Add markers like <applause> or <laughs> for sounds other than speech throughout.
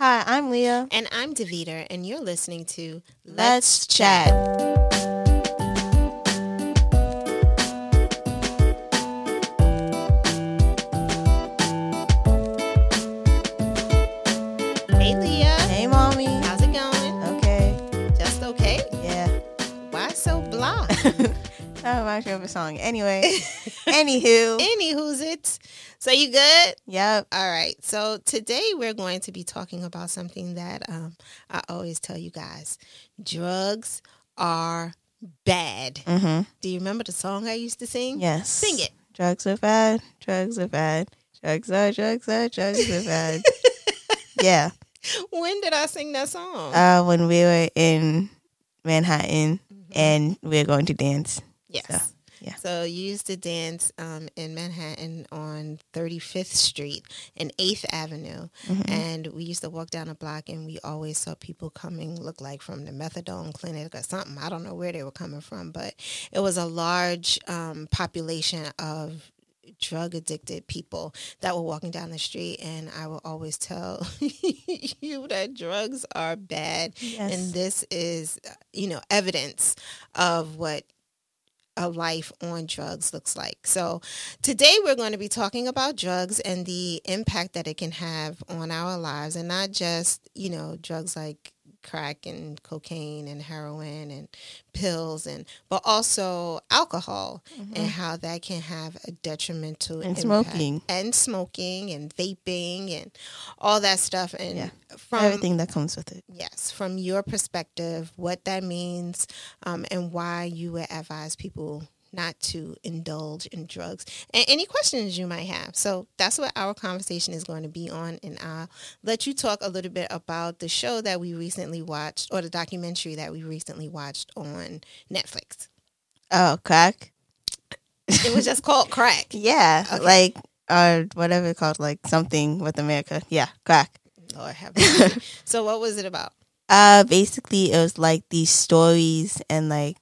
Hi, I'm Leah. And I'm Davita, and you're listening to Let's, Chat. Hey, Leah. Hey, mommy. How's it going? Okay. Just okay? Yeah. Why so blah? That reminds me of a song. Anyway. <laughs> Anywho. Anywho's it. So you good? Yep. All right. So today we're going to be talking about something that um, I always tell you guys: drugs are bad. Mm-hmm. Do you remember the song I used to sing? Yes. Sing it. Drugs are bad. Drugs are bad. Drugs are drugs are drugs are bad. <laughs> yeah. When did I sing that song? Uh, when we were in Manhattan Mhm. and we were going to dance. Yes. So, yeah. So you used to dance um, in Manhattan on 35th Street and 8th Avenue. Mhm. And we used to walk down a block and we always saw people coming, look like from the methadone clinic or something. I don't know where they were coming from, but it was a large um, population of drug addicted people that were walking down the street. And I will always tell <laughs> you that drugs are bad Yes. and this is uh, you know evidence of what a life on drugs looks like. So today we're going to be talking about drugs and the impact that it can have on our lives and not just you know drugs like crack and cocaine and heroin and pills and but also alcohol and how that can have a detrimental Mm-hmm. And smoking. and smoking and vaping and all that stuff and Yeah. from Everything that comes with it. Yes, from your perspective, what that means, um, and why you would advise people not to indulge in drugs, and any questions you might have. So that's what our conversation is going to be on, and I'll let you talk a little bit about the show that we recently watched, or the documentary that we recently watched on Netflix. Oh, crack. It was just called Crack. <laughs> Yeah. Okay. Like, or whatever it's called, like something with America. Yeah, crack. Lord have mercy. <laughs> so what was it about? Uh, basically, it was like these stories and like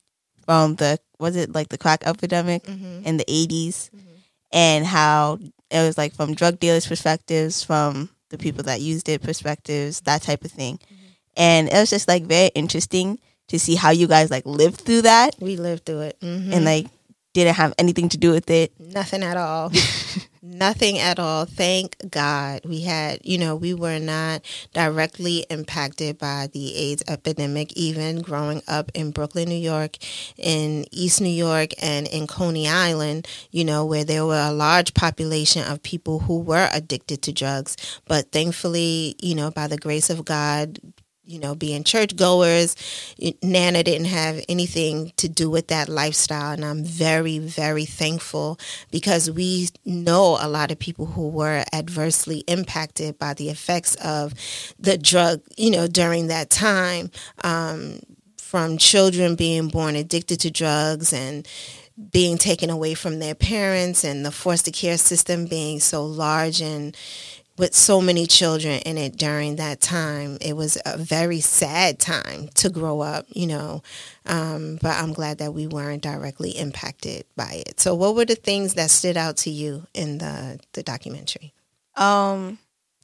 from the was it like the crack epidemic Mm-hmm. in the 80s and how it was like from drug dealers' perspectives, from the people that used it perspectives, that type of thing. And it was just like very interesting to see how you guys like lived through that We lived through it, Mhm. and like didn't have anything to do with it. Nothing at all. <laughs> Nothing at all. Thank God. We had, you know, we were not directly impacted by the AIDS epidemic, even growing up in Brooklyn, New York, in East New York, and in Coney Island, you know, where there were a large population of people who were addicted to drugs. But thankfully, you know, by the grace of God, you know, being churchgoers, Nana didn't have anything to do with that lifestyle. And I'm very, very thankful because we know a lot of people who were adversely impacted by the effects of the drug, you know, during that time. Um, from children being born addicted to drugs and being taken away from their parents and the foster care system being so large and with so many children in it during that time. It was a very sad time to grow up, you know. Um, but I'm glad that we weren't directly impacted by it. So, what were the things that stood out to you in the the documentary? Um,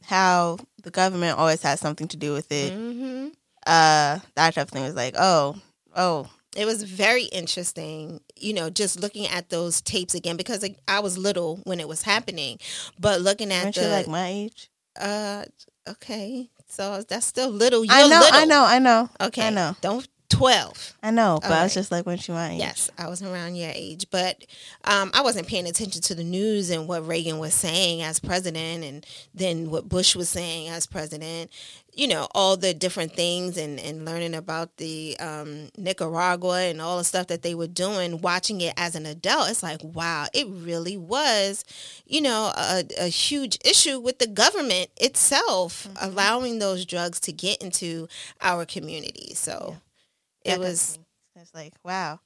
how the government always has something to do with it. Mm-hmm. Uh, that type of thing was like, oh, oh, It was very interesting, you know, just looking at those tapes again because I was little when it was happening, but looking at aren't the you like my age? uh, okay, so that's still little. You're I know, little. I know, I know. Okay, I know. Don't twelve. I know, but I was just like, when she my age? Yes, I was around your age, but um, I wasn't paying attention to the news and what Reagan was saying as president, and then what Bush was saying as president. You know, all the different things, and and learning about the um, Nicaragua and all the stuff that they were doing. Watching it as an adult, it's like, wow, it really was, you know, a, a huge issue with the government itself allowing those drugs to get into our community. So. It was It's like wow,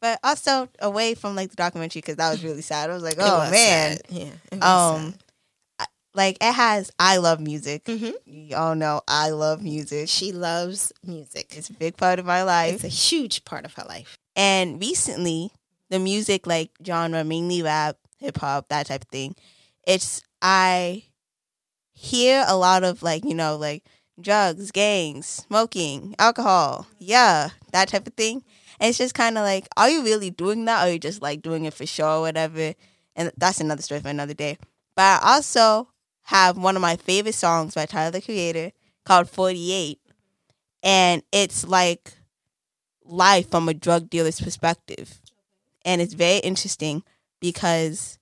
but also away from like the documentary because that was really sad. I was like, oh was man, sad. Yeah. um, I- like it has. I love music. Mhm. Y'all know I love music. she loves music. It's a big part of my life. It's a huge part of her life. And recently, the music like genre, mainly rap, hip hop, that type of thing. It's I hear a lot of like you know like drugs, gangs, smoking, alcohol, yeah, that type of thing. And it's just kind of like, are you really doing that, or are you just like doing it for show or whatever? And that's another story for another day. But I also have one of my favorite songs by Tyler the Creator called 48. And it's like life from a drug dealer's perspective. And it's very interesting because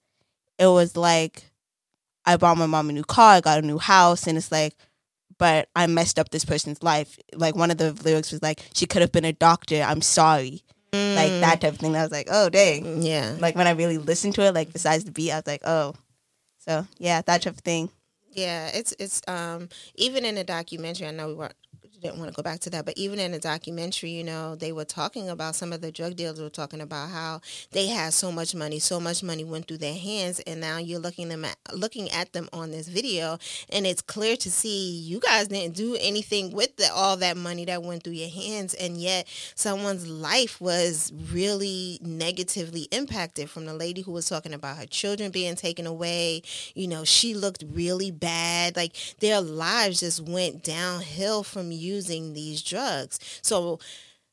it was like I bought my mom a new car, I got a new house, and it's like, but I messed up this person's life. Like one of the lyrics was like, she could have been a doctor, I'm sorry. Mm. Like that type of thing. I was like, oh dang. Yeah. Like when I really listened to it, like besides the beat, I was like, oh. So yeah, that type of thing. Yeah, it's it's um even in the documentary. I know we were didn't want to go back to that, but even in the documentary, you know, they were talking about some of the drug dealers were talking about how they had so much money, so much money went through their hands, and now you're looking them at looking at them on this video, and it's clear to see you guys didn't do anything with the, all that money that went through your hands, and yet someone's life was really negatively impacted. From the lady who was talking about her children being taken away, you know, she looked really bad. Like their lives just went downhill from you using these drugs. So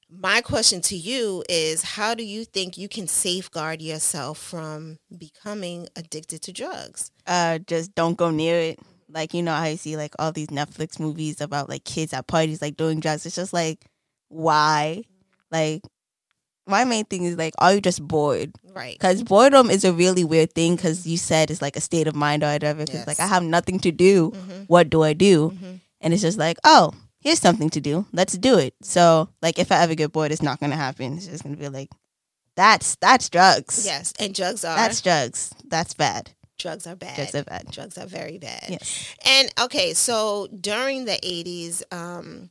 my question to you is how do you think you can safeguard yourself from becoming addicted to drugs? Uh just don't go near it. Like you know how you see like all these Netflix movies about like kids at parties like doing drugs. It's just like why? Like my main thing is like, are you just bored? Right. Because boredom is a really weird thing. Because you said it's like a state of mind or whatever. Because yes. like I have nothing to do. Mm-hmm. What do I do? Mm-hmm. And it's just like, oh, here's something to do. Let's do it. So like if I ever get bored, it's not gonna happen. It's just gonna be like, that's that's drugs. Yes, and drugs are that's drugs. That's bad. Drugs are bad. Drugs are bad. Drugs are very bad. Yes. And okay, so during the eighties, um,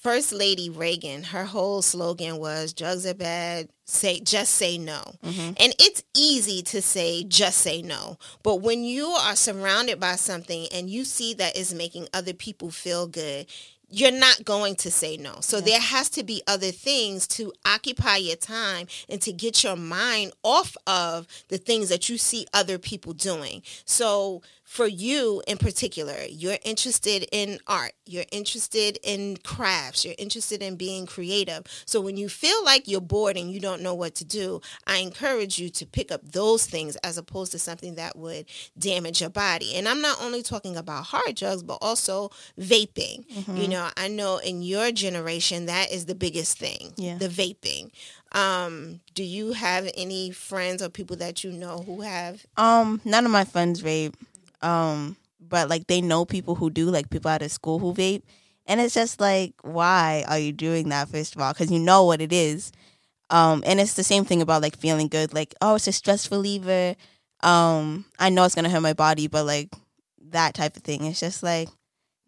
First Lady Reagan, her whole slogan was drugs are bad, say just say no. Mm-hmm. And it's easy to say just say no. But when you are surrounded by something and you see that is making other people feel good, you're not going to say no. So yeah. there has to be other things to occupy your time and to get your mind off of the things that you see other people doing. So for you in particular, you're interested in art, you're interested in crafts, you're interested in being creative. So when you feel like you're bored and you don't know what to do, I encourage you to pick up those things as opposed to something that would damage your body. And I'm not only talking about hard drugs, but also vaping. Mm-hmm. You know, I know in your generation that is the biggest thing, yeah. the vaping. Um, do you have any friends or people that you know who have? Um, none of my friends vape. Um, but like they know people who do, like people out of school who vape. And it's just like, why are you doing that, first of all? Because you know what it is. Um, and it's the same thing about like feeling good, like, oh, it's a stress reliever. Um, I know it's gonna hurt my body, but like that type of thing. It's just like,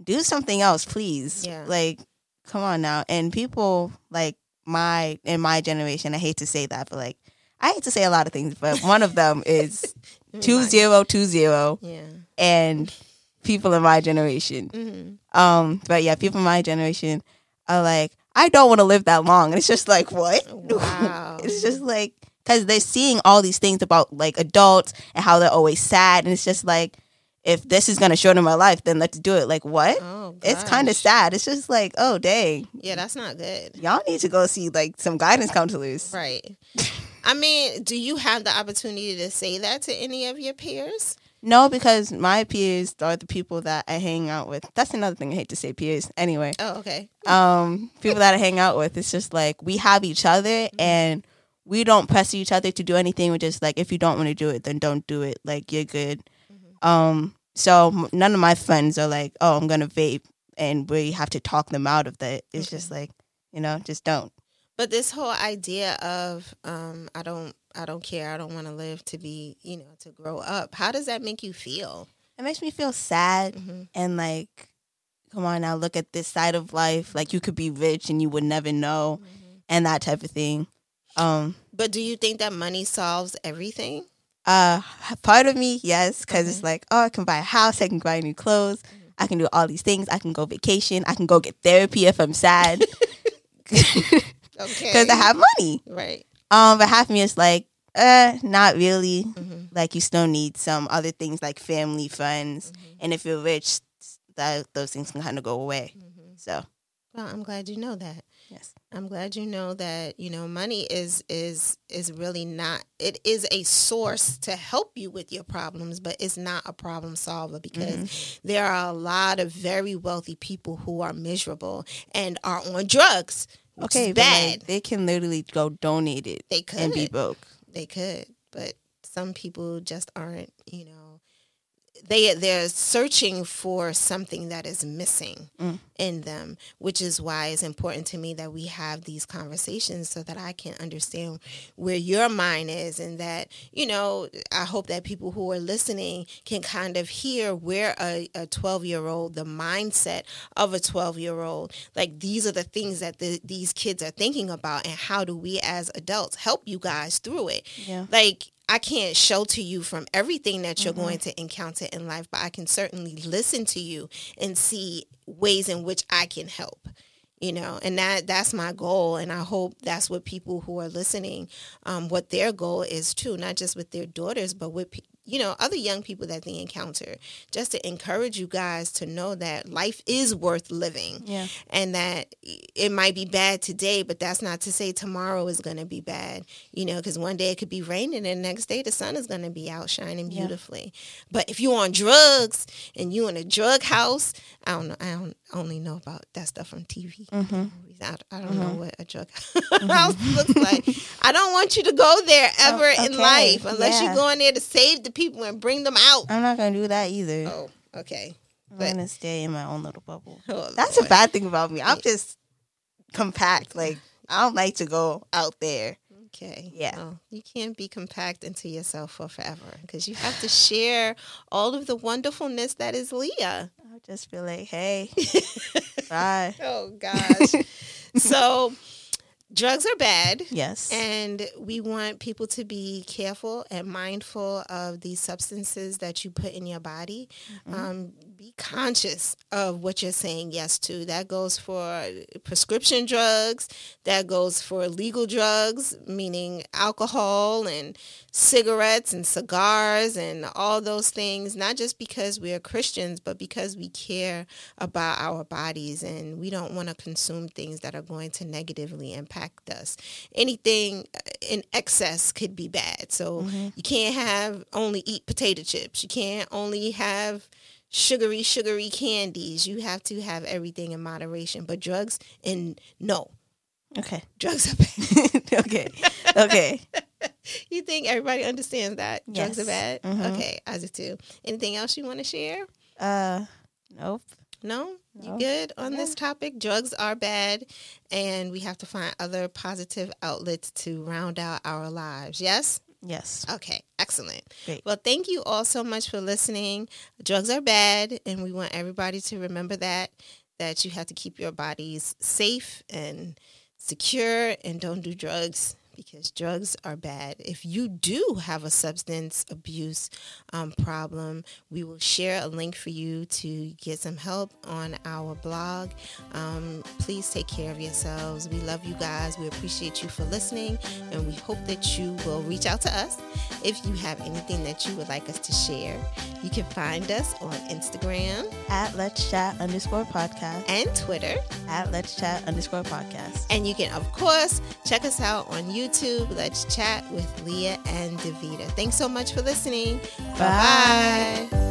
do something else, please. Yeah. Like, come on now. And people like my in my generation, I hate to say that, but like I hate to say a lot of things, but one of them is <laughs> two zero two zero. Yeah. And people in my generation. Mm-hmm. Um, but yeah, people in my generation are like, I don't want to live that long. And it's just like, what? Wow. <laughs> it's just like because they're seeing all these things about like adults and how they're always sad, and it's just like, if this is gonna shorten my life, then let's do it. Like what? Oh, it's kind of sad. It's just like, oh dang. Yeah, that's not good. Y'all need to go see like some guidance counselors. Right. <laughs> I mean, do you have the opportunity to say that to any of your peers? No, because my peers are the people that I hang out with. That's another thing I hate to say peers. Anyway. Oh, okay. Um, people that I hang out with, it's just like we have each other mm-hmm. and we don't press each other to do anything. We're just like, if you don't want to do it, then don't do it. Like you're good. Mm-hmm. Um, so none of my friends are like, oh, I'm gonna vape, and we have to talk them out of that. It's okay. just like, you know, just don't. But this whole idea of um, I don't I don't care, I don't want to live to be, you know, to grow up. How does that make you feel? It makes me feel sad mm-hmm. and like come on now, look at this side of life. Like you could be rich and you would never know mm-hmm. and that type of thing. Um But do you think that money solves everything? Uh part of me, yes, because mm-hmm. it's like, oh, I can buy a house, I can buy new clothes, mm-hmm. I can do all these things, I can go vacation, I can go get therapy if I'm sad. <laughs> Because I have money. Right. Um, but half me is like, uh, not really. Mm-hmm. Like you still need some other things like family, friends, mm-hmm. and if you're rich, that those things can kind of go away. Mhm. So Well, I'm glad you know that. yes, I'm glad you know that you know money is is is really not it is a source to help you with your problems but it's not a problem solver because Mm-hmm. there are a lot of very wealthy people who are miserable and are on drugs which okay, bad like, they can literally go donate it they could and be broke. they could but some people just aren't you know they they're searching for something that is missing Mm. in them which is why it's important to me that we have these conversations so that I can understand where your mind is and that you know I hope that people who are listening can kind of hear where a, a 12 year old the mindset of a 12 year old like these are the things that the, these kids are thinking about and how do we as adults help you guys through it Yeah. like I can't shelter you from everything that you're going to encounter in life, but I can certainly listen to you and see ways in which I can help. You know, and that that's my goal, and I hope that's what people who are listening, um, what their goal is too, not just with their daughters, but with you know other young people that they encounter, just to encourage you guys to know that life is worth living Yeah. and that it might be bad today, but that's not to say tomorrow is going to be bad, you know, because one day it could be raining and the next day the sun is going to be out shining Yeah. beautifully. But if you're on drugs and you in a drug house, I don't know, I don't only know about that stuff from TV. Mm-hmm. I, I don't know what a drug <laughs> house looks like. I don't want you to go there ever in Oh, okay. life unless Yeah. you go in there to save the people and bring them out. I'm not gonna do that either. Oh, okay. I'm but- gonna stay in my own little bubble. Oh, That's Lord. a bad thing about me. I'm just compact. Like I don't like to go out there. Okay. Yeah. Well, you can't be compact into yourself for forever because you have to share all of the wonderfulness that is Leah. I just feel like, hey, <laughs> bye. Oh gosh. <laughs> so drugs are bad. Yes. And we want people to be careful and mindful of the substances that you put in your body. Um, be conscious of what you're saying yes to. That goes for prescription drugs, that goes for legal drugs, meaning alcohol and cigarettes and cigars and all those things, not just because we are Christians, but because we care about our bodies and we don't want to consume things that are going to negatively impact us. Anything uh, in excess could be bad. So mm-hmm. you can't have only eat potato chips. You can't only have sugary, sugary candies. You have to have everything in moderation. But drugs, and no, okay. drugs are bad. <laughs> okay. Okay. <laughs> you think everybody understands that drugs are bad? Mhm. Okay, I do too. Anything else you want to share? Uh, nope. No, you good on this topic? Drugs are bad, and we have to find other positive outlets to round out our lives. Yes. Yes. Okay, excellent. Great. Well, thank you all so much for listening. Drugs are bad, and we want everybody to remember that that you have to keep your bodies safe and secure and don't do drugs because drugs are bad. If you do have a substance abuse um, problem, we will share a link for you to get some help on our blog. Um, please take care of yourselves. We love you guys. We appreciate you for listening, and we hope that you will reach out to us if you have anything that you would like us to share. You can find us on Instagram At Let's Chat underscore podcast. and Twitter. At Let's Chat underscore podcast. And you can, of course, check us out on YouTube. Let's chat with Leah and Davita. Thanks so much for listening. Bye. Bye bye.